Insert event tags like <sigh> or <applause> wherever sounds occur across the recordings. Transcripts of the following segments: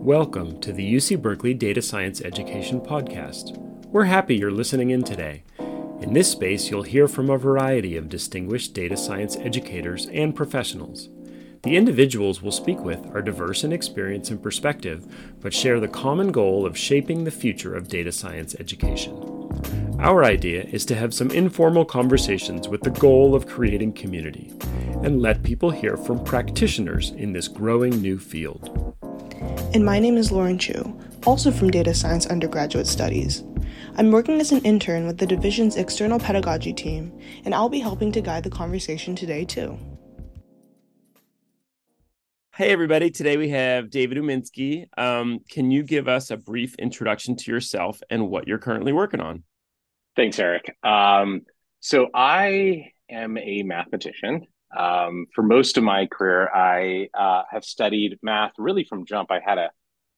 Welcome to the UC Berkeley Data Science Education Podcast. We're happy you're listening in today. In this space, you'll hear from a variety of distinguished data science educators and professionals. The individuals we'll speak with are diverse in experience and perspective, but share the common goal of shaping the future of data science education. Our idea is to have some informal conversations with the goal of creating community and let people hear from practitioners in this growing new field. And my name is Lauren Chu, also from Data Science Undergraduate Studies. I'm working as an intern with the division's external pedagogy team, and I'll be helping to guide the conversation today too. Hey, everybody. Today we have David Uminsky. Um, can you give us a brief introduction to yourself and what you're currently working on? Thanks, Eric. Um, so I am a mathematician. Um, for most of my career, I uh, have studied math really from jump. I had a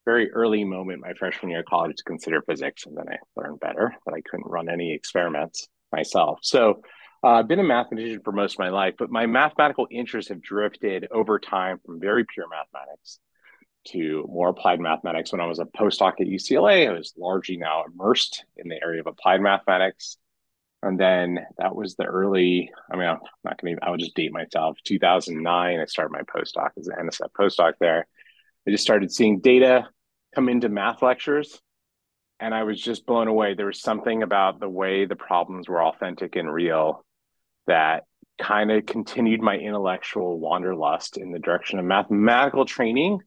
very early moment my freshman year of college to consider physics, and then I learned better that I couldn't run any experiments myself. So uh, I've been a mathematician for most of my life, but my mathematical interests have drifted over time from very pure mathematics to more applied mathematics. When I was a postdoc at UCLA, I was largely now immersed in the area of applied mathematics. And then that was the early, I mean, I'm not going to, I would just date myself. 2009, I started my postdoc as an NSF postdoc there. I just started seeing data come into math lectures and I was just blown away. There was something about the way the problems were authentic and real that kind of continued my intellectual wanderlust in the direction of mathematical training,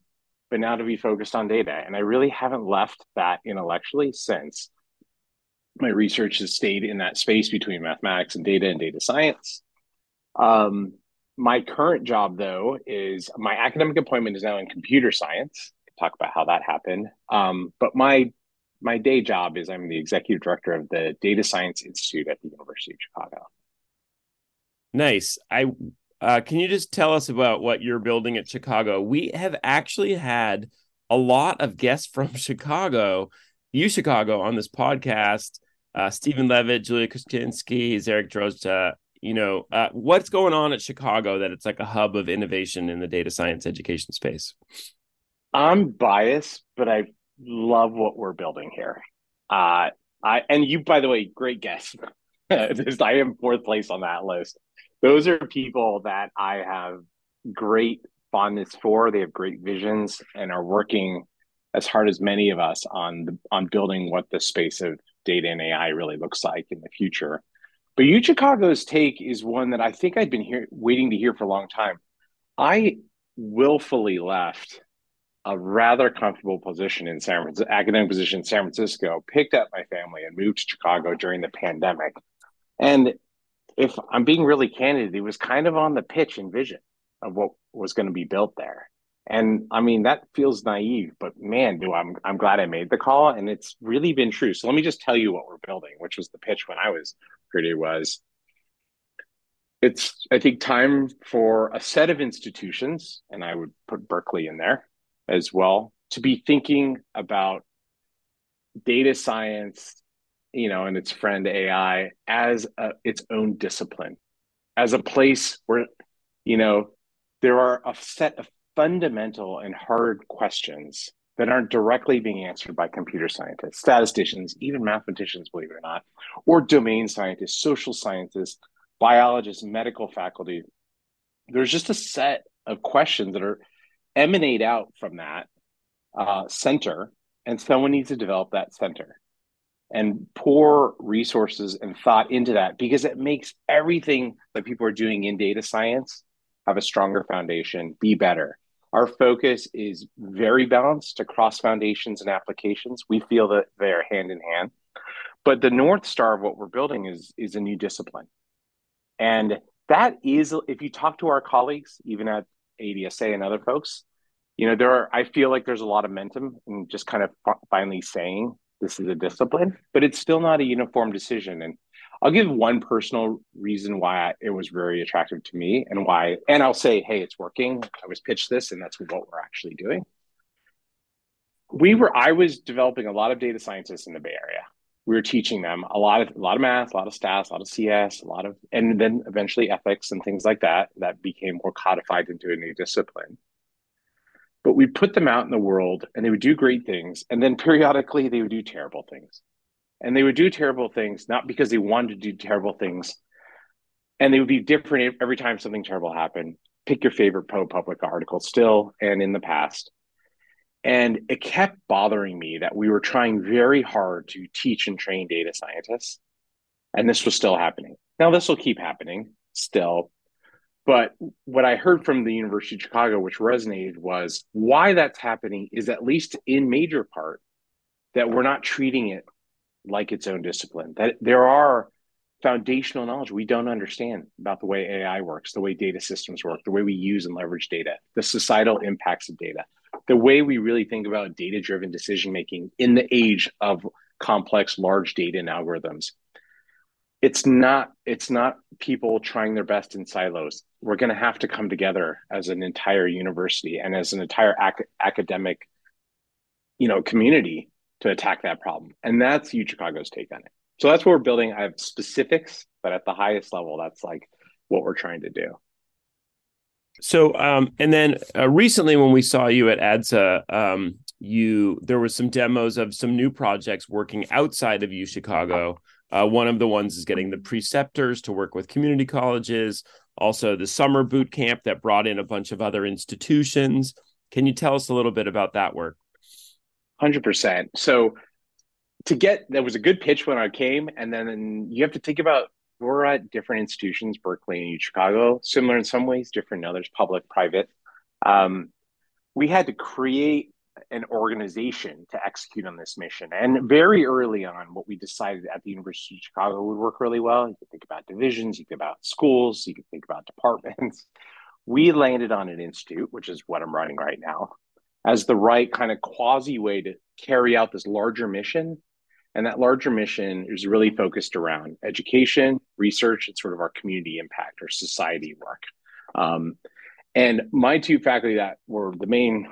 but now to be focused on data. And I really haven't left that intellectually since. My research has stayed in that space between mathematics and data and data science. Um, my current job, though, is my academic appointment is now in computer science. Talk about how that happened. Um, but my my day job is I'm the executive director of the Data Science Institute at the University of Chicago. Nice. I uh, can you just tell us about what you're building at Chicago? We have actually had a lot of guests <laughs> from Chicago, you Chicago, on this podcast. Uh, Steven Levitt, Julia Koschinsky, Zarek Drozda. You know, uh, what's going on at Chicago that it's like a hub of innovation in the data science education space? I'm biased, but I love what we're building here. Uh, I and you, by the way, great guess. <laughs> I am fourth place on that list. Those are people that I have great fondness for. They have great visions and are working as hard as many of us on the, on building what the space of data and AI really looks like in the future. But U Chicago's take is one that I think I'd been here waiting to hear for a long time. I willfully left a rather comfortable position in San Francisco, academic position in San Francisco, picked up my family and moved to Chicago during the pandemic. And if I'm being really candid, it was kind of on the pitch and vision of what was going to be built there. And I mean, that feels naive, but man, do I'm I'm glad I made the call and it's really been true. So let me just tell you what we're building, which was the pitch when I was Purdue was it's I think time for a set of institutions, and I would put Berkeley in there, as well to be thinking about data science you know and its friend ai as a, its own discipline as a place where you know there are a set of fundamental and hard questions that aren't directly being answered by computer scientists statisticians even mathematicians believe it or not or domain scientists social scientists biologists medical faculty there's just a set of questions that are emanate out from that uh, center, and someone needs to develop that center and pour resources and thought into that because it makes everything that people are doing in data science have a stronger foundation, be better. Our focus is very balanced across foundations and applications. We feel that they are hand in hand. But the North Star of what we're building is, is a new discipline. And that is, if you talk to our colleagues, even at ADSA and other folks, you know, there are, I feel like there's a lot of momentum in just kind of finally saying this is a discipline, but it's still not a uniform decision. And I'll give one personal reason why it was very attractive to me and why, and I'll say, hey, it's working. I was pitched this, and that's what we're actually doing. We were, I was developing a lot of data scientists in the Bay Area. We were teaching them a lot of a lot of math, a lot of stats, a lot of CS, a lot of, and then eventually ethics and things like that. That became more codified into a new discipline but we put them out in the world and they would do great things. And then periodically they would do terrible things. And they would do terrible things, not because they wanted to do terrible things. And they would be different every time something terrible happened. Pick your favorite ProPublica article still and in the past. And it kept bothering me that we were trying very hard to teach and train data scientists. And this was still happening. Now, this will keep happening still. But what I heard from the University of Chicago, which resonated, was why that's happening is at least in major part that we're not treating it like its own discipline. That there are foundational knowledge we don't understand about the way AI works, the way data systems work, the way we use and leverage data, the societal impacts of data, the way we really think about data driven decision making in the age of complex large data and algorithms it's not it's not people trying their best in silos we're going to have to come together as an entire university and as an entire ac- academic you know community to attack that problem. And that's u chicago's take on it. So that's what we're building. I have specifics but at the highest level that's like what we're trying to do. So um and then uh, recently when we saw you at adsa um you there was some demos of some new projects working outside of u chicago uh, one of the ones is getting the preceptors to work with community colleges, also the summer boot camp that brought in a bunch of other institutions. Can you tell us a little bit about that work? 100%. So, to get that was a good pitch when I came, and then you have to think about we're at different institutions, Berkeley and Chicago, similar in some ways, different in others, public, private. Um, we had to create an organization to execute on this mission. And very early on, what we decided at the University of Chicago would work really well. You could think about divisions, you could think about schools, you could think about departments. <laughs> We landed on an institute, which is what I'm running right now, as the right kind of quasi way to carry out this larger mission. And that larger mission is really focused around education, research, and sort of our community impact or society work. Um, and my two faculty that were the main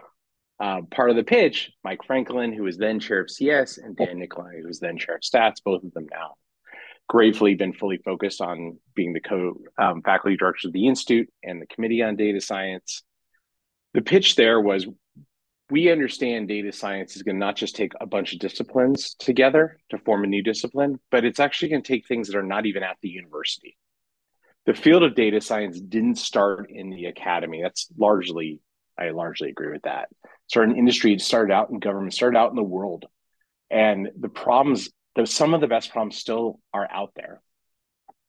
uh, part of the pitch, Mike Franklin, who was then chair of CS, and Dan Nicolae, who was then chair of stats, both of them now gratefully been fully focused on being the co um, faculty director of the Institute and the Committee on Data Science. The pitch there was we understand data science is going to not just take a bunch of disciplines together to form a new discipline, but it's actually going to take things that are not even at the university. The field of data science didn't start in the academy. That's largely, I largely agree with that certain industry started out in government, started out in the world. And the problems, the, some of the best problems still are out there.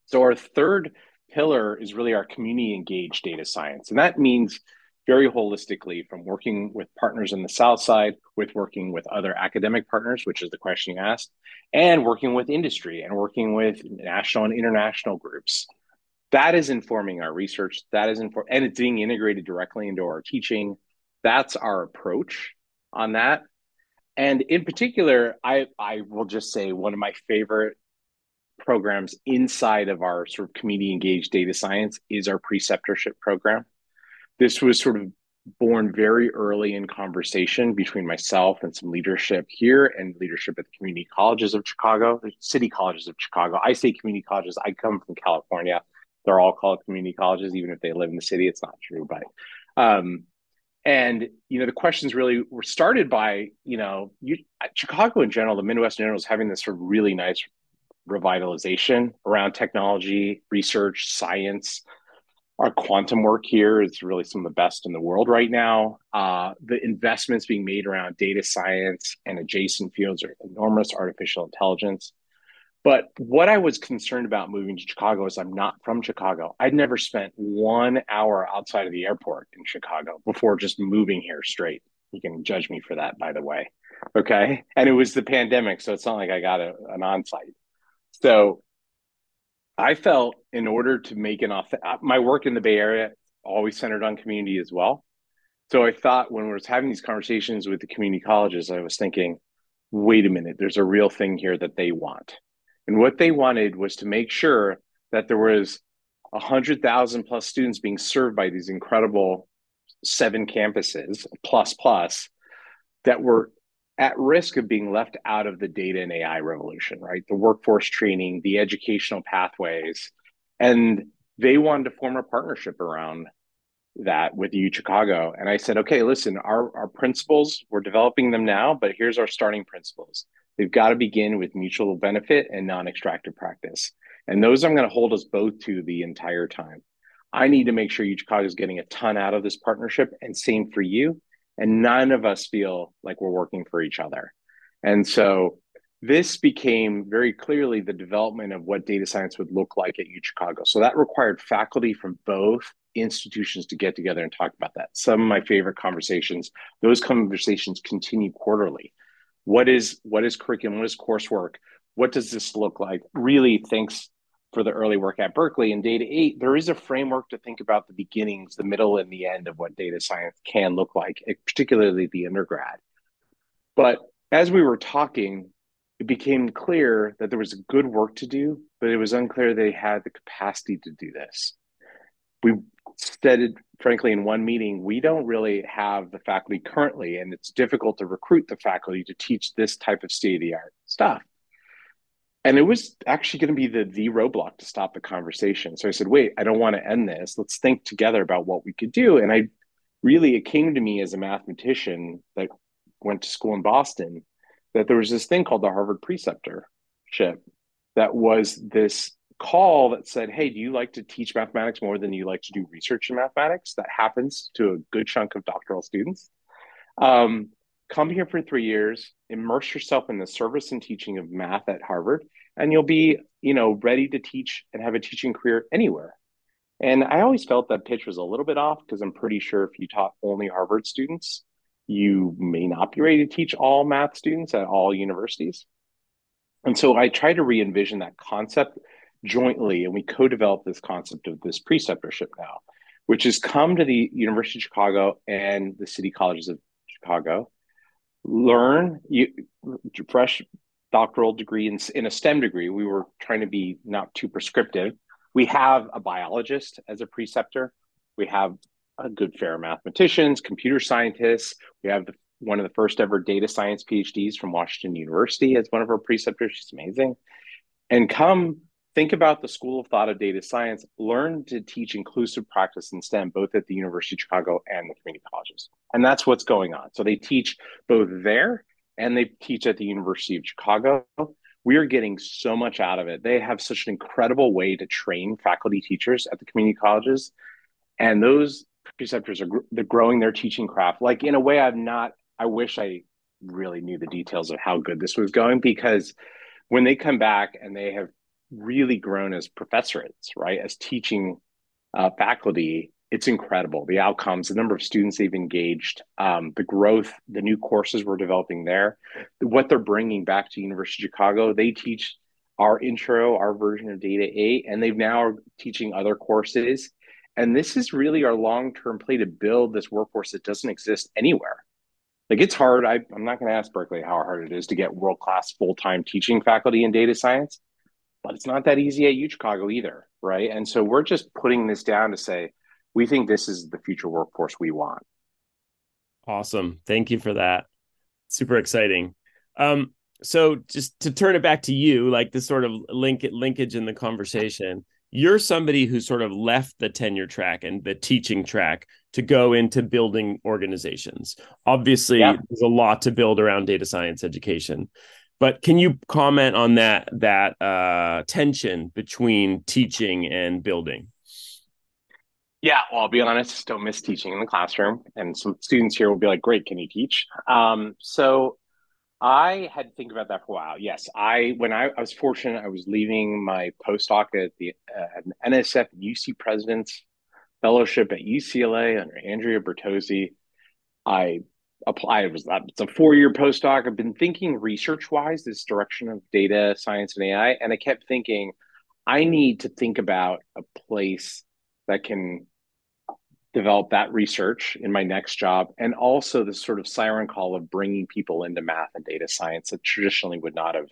So our third pillar is really our community engaged data science. And that means very holistically from working with partners in the South side, with working with other academic partners, which is the question you asked, and working with industry and working with national and international groups. That is informing our research. That is inform, and it's being integrated directly into our teaching, that's our approach on that. And in particular, I, I will just say one of my favorite programs inside of our sort of community engaged data science is our preceptorship program. This was sort of born very early in conversation between myself and some leadership here and leadership at the community colleges of Chicago, the city colleges of Chicago. I say community colleges, I come from California. They're all called community colleges, even if they live in the city. It's not true, but um, and you know the questions really were started by you know you, chicago in general the midwest in general is having this sort of really nice revitalization around technology research science our quantum work here is really some of the best in the world right now uh, the investments being made around data science and adjacent fields are enormous artificial intelligence but what I was concerned about moving to Chicago is I'm not from Chicago. I'd never spent one hour outside of the airport in Chicago before just moving here straight. You can judge me for that, by the way. Okay. And it was the pandemic. So it's not like I got a, an on site. So I felt in order to make an off uh, my work in the Bay Area always centered on community as well. So I thought when we was having these conversations with the community colleges, I was thinking, wait a minute, there's a real thing here that they want and what they wanted was to make sure that there was a 100,000 plus students being served by these incredible seven campuses plus plus that were at risk of being left out of the data and AI revolution, right? The workforce training, the educational pathways. And they wanted to form a partnership around that with U Chicago. And I said, okay, listen, our, our principles, we're developing them now, but here's our starting principles. They've got to begin with mutual benefit and non extractive practice. And those I'm going to hold us both to the entire time. I need to make sure U Chicago is getting a ton out of this partnership, and same for you. And none of us feel like we're working for each other. And so this became very clearly the development of what data science would look like at U Chicago. So that required faculty from both institutions to get together and talk about that. Some of my favorite conversations, those conversations continue quarterly. What is what is curriculum? What is coursework? What does this look like? Really, thanks for the early work at Berkeley and Data 8, there is a framework to think about the beginnings, the middle, and the end of what data science can look like, eh, particularly the undergrad. But as we were talking, it became clear that there was good work to do, but it was unclear they had the capacity to do this. We said, frankly, in one meeting, we don't really have the faculty currently, and it's difficult to recruit the faculty to teach this type of state of the art stuff and it was actually going to be the the roadblock to stop the conversation. So i said wait i don't want to end this. Let's think together about what we could do. And i really it came to me as a mathematician that went to school in boston that there was this thing called the harvard preceptorship that was this call that said hey do you like to teach mathematics more than you like to do research in mathematics? That happens to a good chunk of doctoral students. Um, come here for three years, immerse yourself in the service and teaching of math at Harvard, and you'll be, you know, ready to teach and have a teaching career anywhere. And I always felt that pitch was a little bit off because I'm pretty sure if you taught only Harvard students, you may not be ready to teach all math students at all universities. And so I tried to re envision that concept jointly, and we co developed this concept of this preceptorship now, which has come to the University of Chicago and the city colleges of Chicago learn you fresh doctoral degree in, in a STEM degree. We were trying to be not too prescriptive. We have a biologist as a preceptor. We have a good fair mathematicians, computer scientists. We have the, one of the first ever data science PhDs from Washington University as one of our preceptors. She's amazing. And come think about the school of thought of data science, learn to teach inclusive practice in STEM, both at the University of Chicago and the community colleges. And that's what's going on. So they teach both there and they teach at the University of Chicago. We are getting so much out of it. They have such an incredible way to train faculty teachers at the community colleges. And those preceptors are they're growing their teaching craft. Like in a way I've not, I wish I really knew the details of how good this was going because when they come back and they have really grown as professorates, right? As teaching uh, faculty, it's incredible. The outcomes, the number of students they've engaged, um, the growth, the new courses we're developing there, what they're bringing back to University of Chicago. They teach our intro, our version of Data 8, and they've now are teaching other courses. And this is really our long-term play to build this workforce that doesn't exist anywhere. Like it's hard. I, I'm not going to ask Berkeley how hard it is to get world-class full-time teaching faculty in data science but it's not that easy at U Chicago either, right? And so we're just putting this down to say we think this is the future workforce we want. Awesome. Thank you for that. Super exciting. Um, so just to turn it back to you, like this sort of link linkage in the conversation, you're somebody who sort of left the tenure track and the teaching track to go into building organizations. Obviously, yeah. there's a lot to build around data science education. But can you comment on that that uh, tension between teaching and building? Yeah, well, I'll be honest, still miss teaching in the classroom, and some students here will be like, "Great, can you teach?" Um, so I had to think about that for a while. Yes, I when I, I was fortunate, I was leaving my postdoc at the uh, NSF UC President's Fellowship at UCLA under Andrea Bertozzi. I apply. It was uh, it's a four year postdoc. I've been thinking research wise this direction of data science and AI, and I kept thinking I need to think about a place that can develop that research in my next job, and also the sort of siren call of bringing people into math and data science that traditionally would not have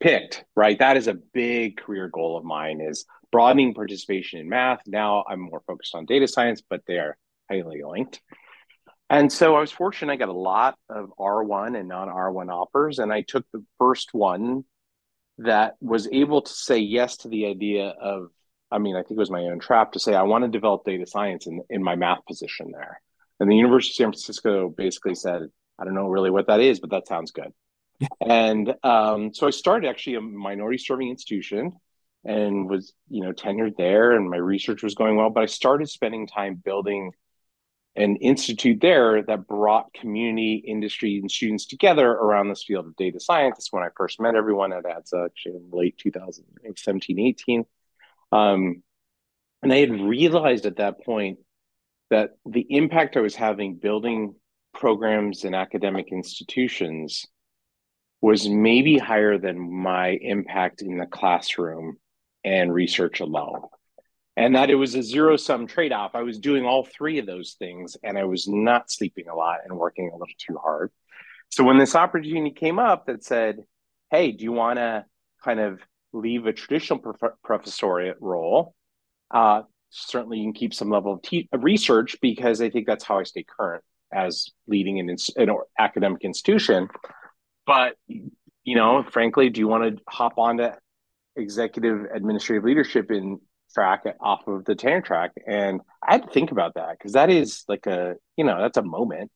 picked. Right, that is a big career goal of mine. Is broadening participation in math. Now I'm more focused on data science, but they are highly linked. And so I was fortunate. I got a lot of R1 and non R1 offers. And I took the first one that was able to say yes to the idea of I mean, I think it was my own trap to say I want to develop data science in, in my math position there. And the University of San Francisco basically said, I don't know really what that is, but that sounds good. <laughs> and um, so I started actually a minority serving institution and was, you know, tenured there and my research was going well. But I started spending time building an institute there that brought community, industry, and students together around this field of data science. That's when I first met everyone at ADSA, actually in late 2017, 18. Um, and I had realized at that point that the impact I was having building programs in academic institutions was maybe higher than my impact in the classroom and research alone and that it was a zero sum trade off. I was doing all three of those things and I was not sleeping a lot and working a little too hard. So when this opportunity came up that said, Hey, do you want to kind of leave a traditional prof- professoriate role? Uh, certainly you can keep some level of te- research because I think that's how I stay current as leading an, ins- an academic institution. But, you know, frankly, do you want to hop on to executive administrative leadership in track off of the tenure track. And I had to think about that because that is like a, you know, that's a moment.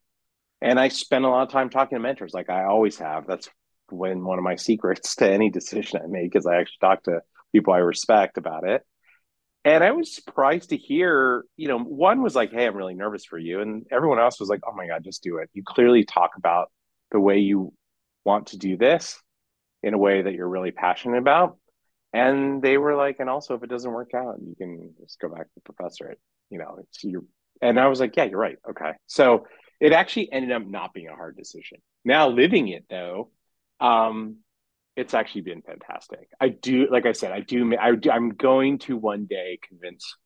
And I spend a lot of time talking to mentors, like I always have. That's when one of my <laughs> secrets to any decision I make is I actually talk to people I respect about it. And I was surprised to hear, you know, one was like, Hey, I'm really nervous for you. And everyone else was like, Oh my God, just do it. You clearly talk about the way you want to do this in a way that you're really passionate about and they were like and also if it doesn't work out you can just go back to the professor it, you know it's you and i was like yeah you're right. Okay. So it actually ended up not being a hard decision. Now living it though um it's actually been fantastic. I do like i said i do I, i'm going to one day convince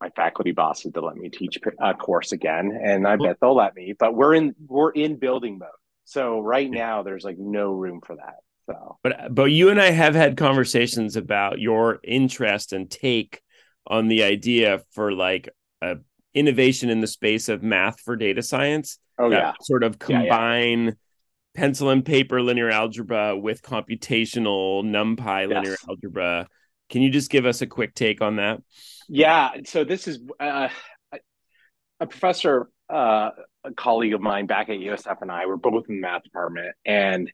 my faculty bosses to let me teach a course again. And i bet they'll let me but we're in we're in building mode. So right now there's like no room for that so, but but you and I have had conversations about your interest and take on the idea for like a innovation in the space of math for data science. Oh yeah, sort of combine. Yeah, yeah. Pencil and paper linear algebra with computational NumPy yes. linear algebra. Can you just give us a quick take on that? Yeah. So this is uh, a professor, uh, a colleague of mine back at USF, and I were both in the math department, and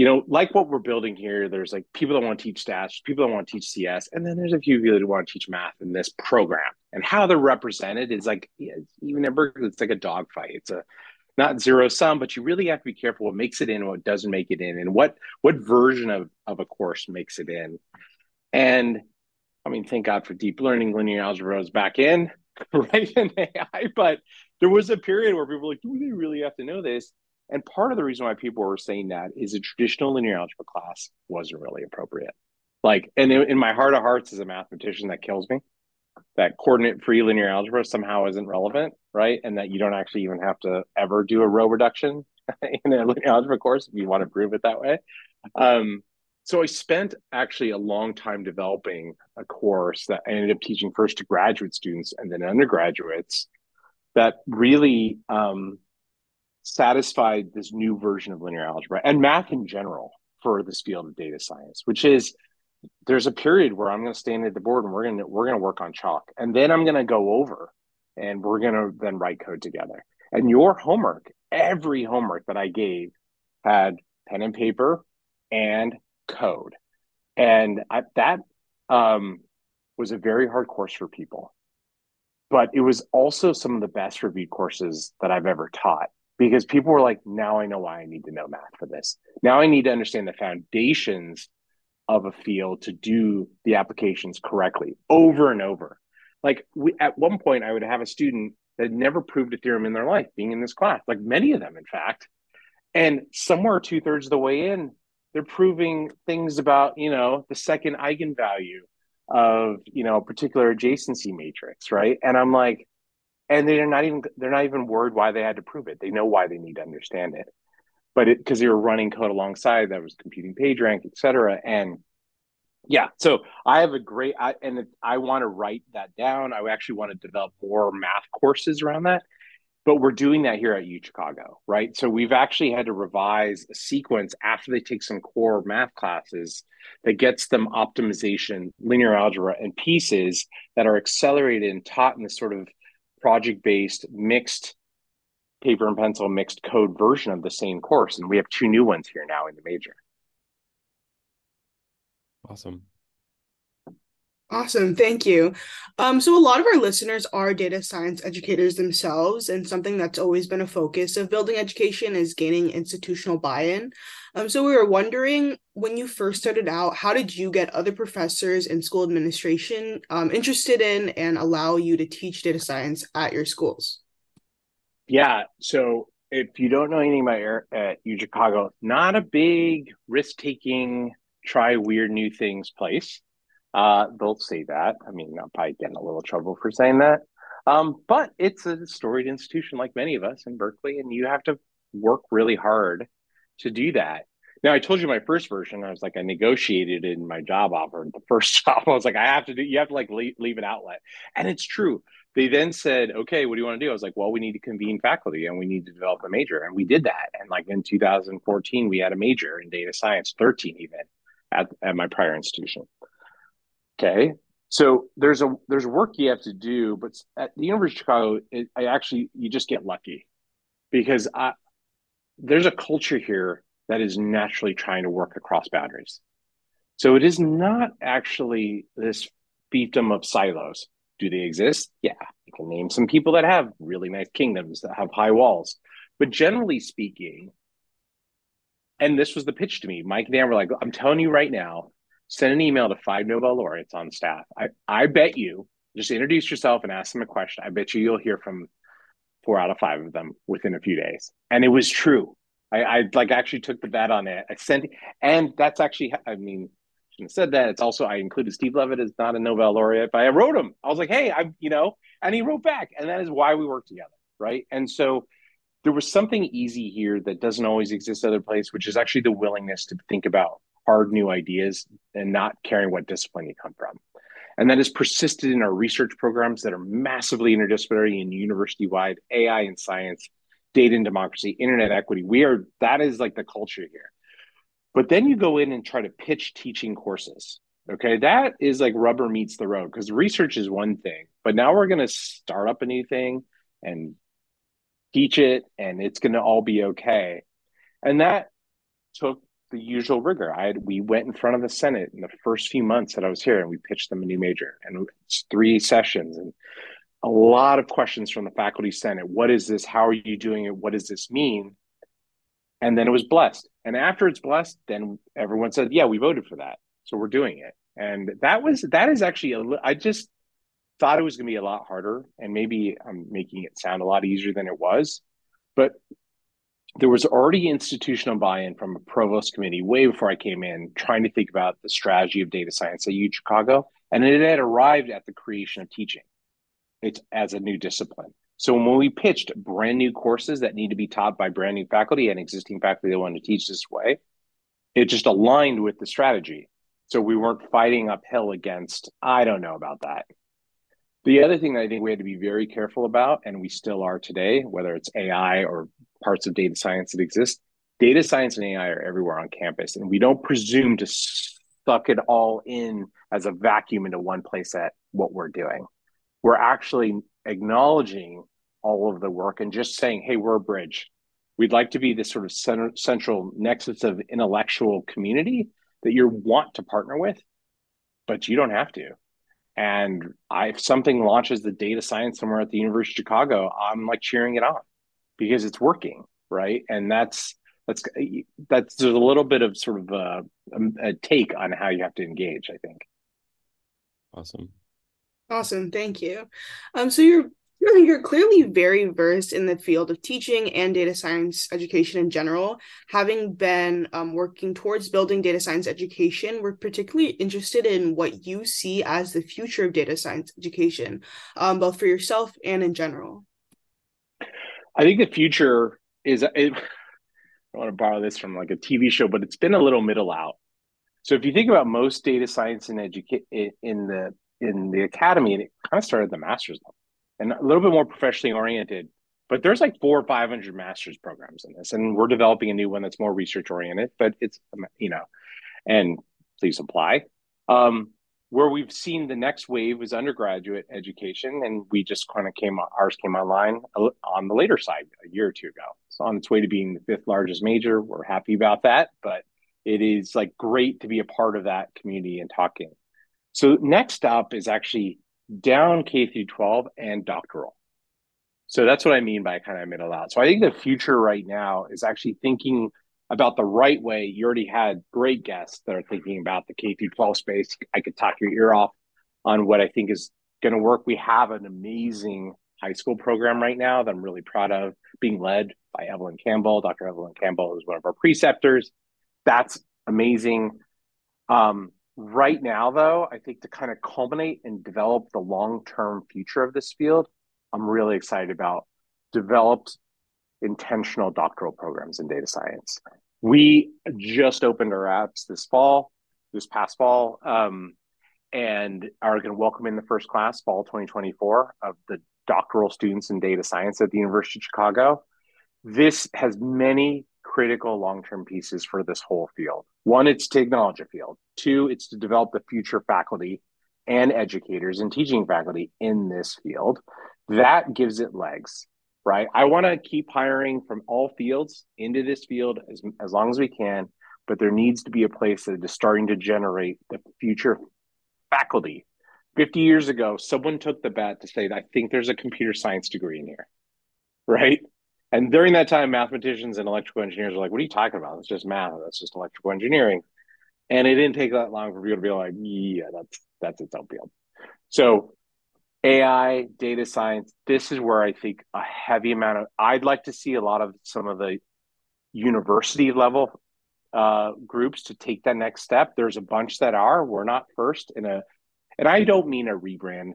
you know, like what we're building here, there's like people that want to teach stats, people that want to teach CS, and then there's a few people that want to teach math in this program. And how they're represented is like even in Berkeley, it's like a dogfight. It's a not zero sum, but you really have to be careful what makes it in, what doesn't make it in, and what what version of of a course makes it in. And I mean, thank God for deep learning, linear algebra is back in, <laughs> right in AI. But there was a period where people were like, do they really have to know this? And part of the reason why people were saying that is a traditional linear algebra class wasn't really appropriate. Like, and in my heart of hearts, as a mathematician, that kills me. That coordinate free linear algebra somehow isn't relevant, right? And that you don't actually even have to ever do a row reduction <laughs> in a linear algebra course if you want to prove it that way. Um, so I spent actually a long time developing a course that I ended up teaching first to graduate students and then undergraduates that really um, satisfied this new version of linear algebra and math in general for this field of data science, which is there's a period where I'm going to stand at the board and we're going to we're going to work on chalk, and then I'm going to go over and we're going to then write code together. And your homework, every homework that I gave, had pen and paper and code, and I, that um, was a very hard course for people. But it was also some of the best reviewed courses that I've ever taught because people were like, now I know why I need to know math for this. Now I need to understand the foundations of a field to do the applications correctly over and over. Like we, at one point, I would have a student that had never proved a theorem in their life being in this class, like many of them, in fact. And somewhere two thirds of the way in, they're proving things about, you know, the second eigenvalue of, you know, a particular adjacency matrix, right? And I'm like, and they're not even they're not even worried why they had to prove it. They know why they need to understand it, but because they were running code alongside that was computing PageRank, et cetera. And yeah, so I have a great I, and I want to write that down. I actually want to develop more math courses around that. but we're doing that here at U Chicago, right? So we've actually had to revise a sequence after they take some core math classes that gets them optimization, linear algebra, and pieces that are accelerated and taught in this sort of project based mixed paper and pencil mixed code version of the same course. And we have two new ones here now in the major. Awesome. Awesome, thank you. Um, so a lot of our listeners are data science educators themselves, and something that's always been a focus of building education is gaining institutional buy-in. Um, so we were wondering when you first started out, how did you get other professors and school administration um, interested in and allow you to teach data science at your schools? Yeah, so if you don't know anything about Air at U Chicago, not a big risk-taking, try weird new things place. Uh, they'll say that. I mean, I'm probably getting a little trouble for saying that. Um, but it's a storied institution like many of us in Berkeley, and you have to work really hard to do that. Now, I told you my first version. I was like, I negotiated in my job offer. The first <laughs> job, I was like, I have to do. You have to like leave, leave an outlet, and it's true. They then said, okay, what do you want to do? I was like, well, we need to convene faculty and we need to develop a major, and we did that. And like in 2014, we had a major in data science, 13 even at, at my prior institution. Okay. So there's a there's work you have to do, but at the University of Chicago, it, I actually you just get lucky because I, there's a culture here that is naturally trying to work across boundaries. So it is not actually this fiefdom of silos. Do they exist? Yeah, you can name some people that have really nice kingdoms that have high walls, but generally speaking, and this was the pitch to me. Mike and Dan were like, "I'm telling you right now, send an email to five Nobel laureates on staff. I, I bet you, just introduce yourself and ask them a question. I bet you you'll hear from four out of five of them within a few days. And it was true. I, I like actually took the bet on it. I sent, and that's actually, I mean, shouldn't have said that. It's also, I included Steve Levitt as not a Nobel laureate, but I wrote him. I was like, hey, I'm, you know, and he wrote back. And that is why we work together. Right. And so there was something easy here that doesn't always exist other place, which is actually the willingness to think about hard new ideas and not caring what discipline you come from. And that has persisted in our research programs that are massively interdisciplinary and university wide AI and science, data and democracy, internet equity. We are, that is like the culture here. But then you go in and try to pitch teaching courses. Okay. That is like rubber meets the road because research is one thing, but now we're going to start up a new thing and teach it and it's going to all be okay. And that took the usual rigor. I had, we went in front of the Senate in the first few months that I was here, and we pitched them a new major, and it's three sessions and a lot of questions from the faculty senate. What is this? How are you doing it? What does this mean? And then it was blessed. And after it's blessed, then everyone said, "Yeah, we voted for that, so we're doing it." And that was that is actually a. I just thought it was going to be a lot harder, and maybe I'm making it sound a lot easier than it was. But there was already institutional buy-in from a provost committee way before I came in, trying to think about the strategy of data science at U Chicago, and it had arrived at the creation of teaching. It's as a new discipline. So when we pitched brand new courses that need to be taught by brand new faculty and existing faculty that want to teach this way, it just aligned with the strategy. So we weren't fighting uphill against, I don't know about that. The other thing that I think we had to be very careful about, and we still are today, whether it's AI or parts of data science that exist, data science and AI are everywhere on campus. And we don't presume to suck it all in as a vacuum into one place at what we're doing. We're actually acknowledging all of the work and just saying, hey, we're a bridge. We'd like to be this sort of center, central nexus of intellectual community that you want to partner with, but you don't have to. And I, if something launches the data science somewhere at the University of Chicago, I'm like cheering it on because it's working, right? And that's that's that's there's a little bit of sort of a, a take on how you have to engage. I think. Awesome. Awesome, thank you. Um, so you're you're clearly very versed in the field of teaching and data science education in general. Having been um, working towards building data science education, we're particularly interested in what you see as the future of data science education, um, both for yourself and in general. I think the future is. It, <laughs> I want to borrow this from like a TV show, but it's been a little middle out. So if you think about most data science and educate in the in the academy, it kind of started at the master's level, and a little bit more professionally oriented but there's like four or 500 master's programs in this. And we're developing a new one that's more research oriented, but it's, you know, and please apply. Um, where we've seen the next wave is undergraduate education, and we just kind of came ours came online on the later side a year or two ago. It's on its way to being the fifth largest major. We're happy about that, but it is like great to be a part of that community and talking. So next up is actually down K through 12 and doctoral. So that's what I mean by kind of middle out. So I think the future right now is actually thinking about the right way. You already had great guests that are thinking about the K through 12 space. I could talk your ear off on what I think is going to work. We have an amazing high school program right now that I'm really proud of, being led by Evelyn Campbell. Dr. Evelyn Campbell is one of our preceptors. That's amazing. Um, right now, though, I think to kind of culminate and develop the long term future of this field, I'm really excited about developed intentional doctoral programs in data science. We just opened our apps this fall, this past fall, um, and are going to welcome in the first class, fall 2024, of the doctoral students in data science at the University of Chicago. This has many critical long-term pieces for this whole field. One, it's a field. Two, it's to develop the future faculty and educators and teaching faculty in this field. That gives it legs right? I want to keep hiring from all fields into this field as, as long as we can, but there needs to be a place that is starting to generate the future faculty. 50 years ago, someone took the bet to say, I think there's a computer science degree in here, right? And during that time, mathematicians and electrical engineers were like, what are you talking about? It's just math. That's just electrical engineering. And it didn't take that long for people to be like, yeah, that's that's its own field. So AI, data science, this is where I think a heavy amount of, I'd like to see a lot of some of the university level uh, groups to take that next step. There's a bunch that are. We're not first in a, and I don't mean a rebrand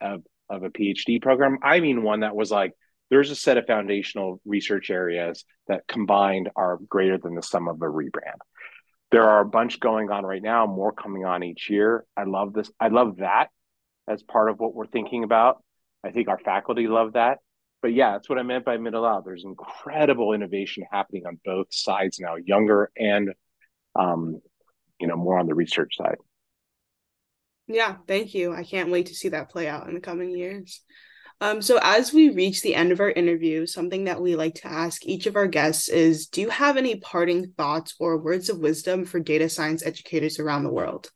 of, of a PhD program. I mean one that was like, there's a set of foundational research areas that combined are greater than the sum of a rebrand. There are a bunch going on right now, more coming on each year. I love this. I love that as part of what we're thinking about. I think our faculty love that. But yeah, that's what I meant by middle out. There's incredible innovation happening on both sides now, younger and um, you know, more on the research side. Yeah, thank you. I can't wait to see that play out in the coming years. Um, so as we reach the end of our interview, something that we like to ask each of our guests is do you have any parting thoughts or words of wisdom for data science educators around the world?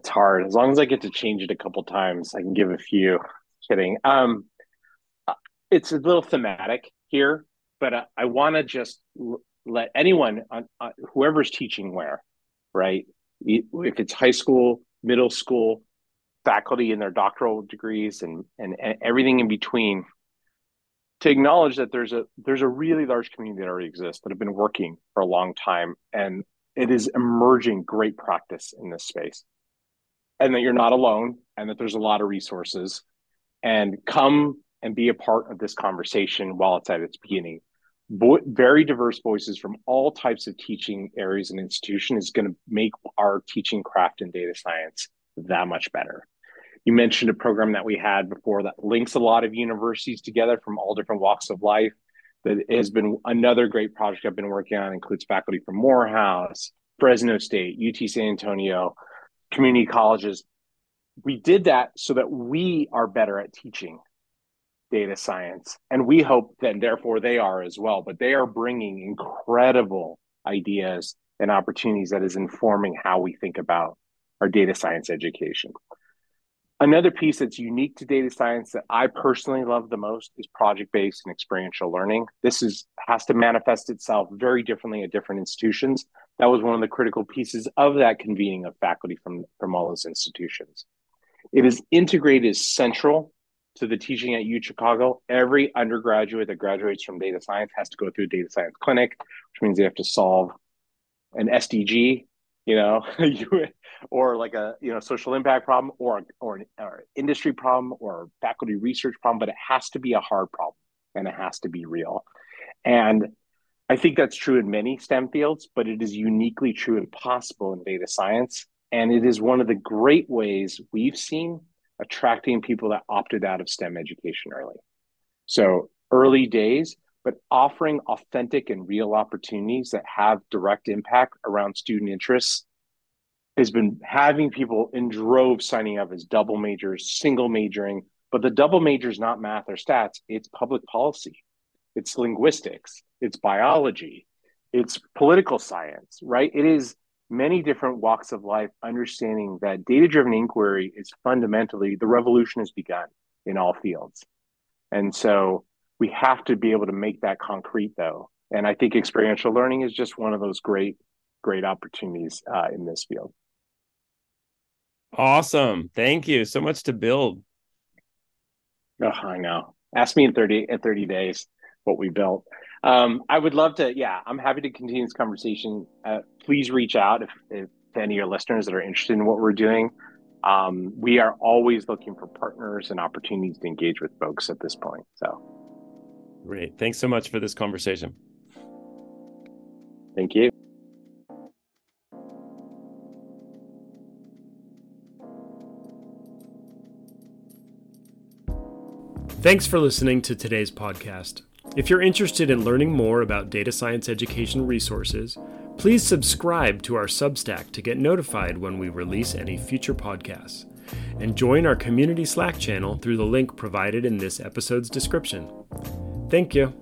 That's hard. As long as I get to change it a couple times, I can give a few. Kidding. Um, uh, it's a little thematic here, but I, I want to just l- let anyone, on, uh, whoever's teaching where, right? If it's high school, middle school, faculty in their doctoral degrees, and, and and everything in between, to acknowledge that there's a there's a really large community that already exists that have been working for a long time, and it is emerging great practice in this space and that you're not alone and that there's a lot of resources. And come and be a part of this conversation while it's at its beginning. Bo- very diverse voices from all types of teaching areas and institution is going to make our teaching craft in data science that much better. You mentioned a program that we had before that links a lot of universities together from all different walks of life that has been another great project i've been working on. Includes faculty from morehouse fresno state ut san antonio community colleges. We did that so that we are better at teaching data science. And we hope that therefore they are as well. But they are bringing incredible ideas and opportunities that is informing how we think about our data science education. Another piece that's unique to data science that I personally love the most is project-based and experiential learning. This is has to manifest itself very differently at different institutions. That was one of the critical pieces of that convening of faculty from, from all those institutions. It is integrated central to the teaching at U Chicago. Every undergraduate that graduates from data science has to go through a data science clinic, which means they have to solve an SDG, you know, <laughs> or like a you know social impact problem or or an or industry problem or faculty research problem but it has to be a hard problem and it has to be real and i think that's true in many stem fields but it is uniquely true and possible in data science. And it is one of the great ways we've seen attracting people that opted out of stem education early. So early days, but offering authentic and real opportunities that have direct impact around student interests has been having people in droves signing up as double majors, single majoring, but the double major is not math or stats, it's public policy, it's linguistics, it's biology, it's political science, right? It is many different walks of life, understanding that data driven inquiry is fundamentally the revolution has begun in all fields. And so we have to be able to make that concrete, though. And I think experiential learning is just one of those great, great opportunities uh, in this field. Awesome. Thank you so much to build. Oh, I know. Ask me in 30 in 30 days what we built. Um, I would love to, yeah, I'm happy to continue this conversation. Uh, please reach out if, if to any of your listeners that are interested in what we're doing. Um, we are always looking for partners and opportunities to engage with folks at this point. So great. Thanks so much for this conversation. Thank you. Thanks for listening to today's podcast. If you're interested in learning more about data science education resources, please subscribe to our Substack to get notified when we release any future podcasts. And join our community Slack channel through the link provided in this episode's description. Thank you.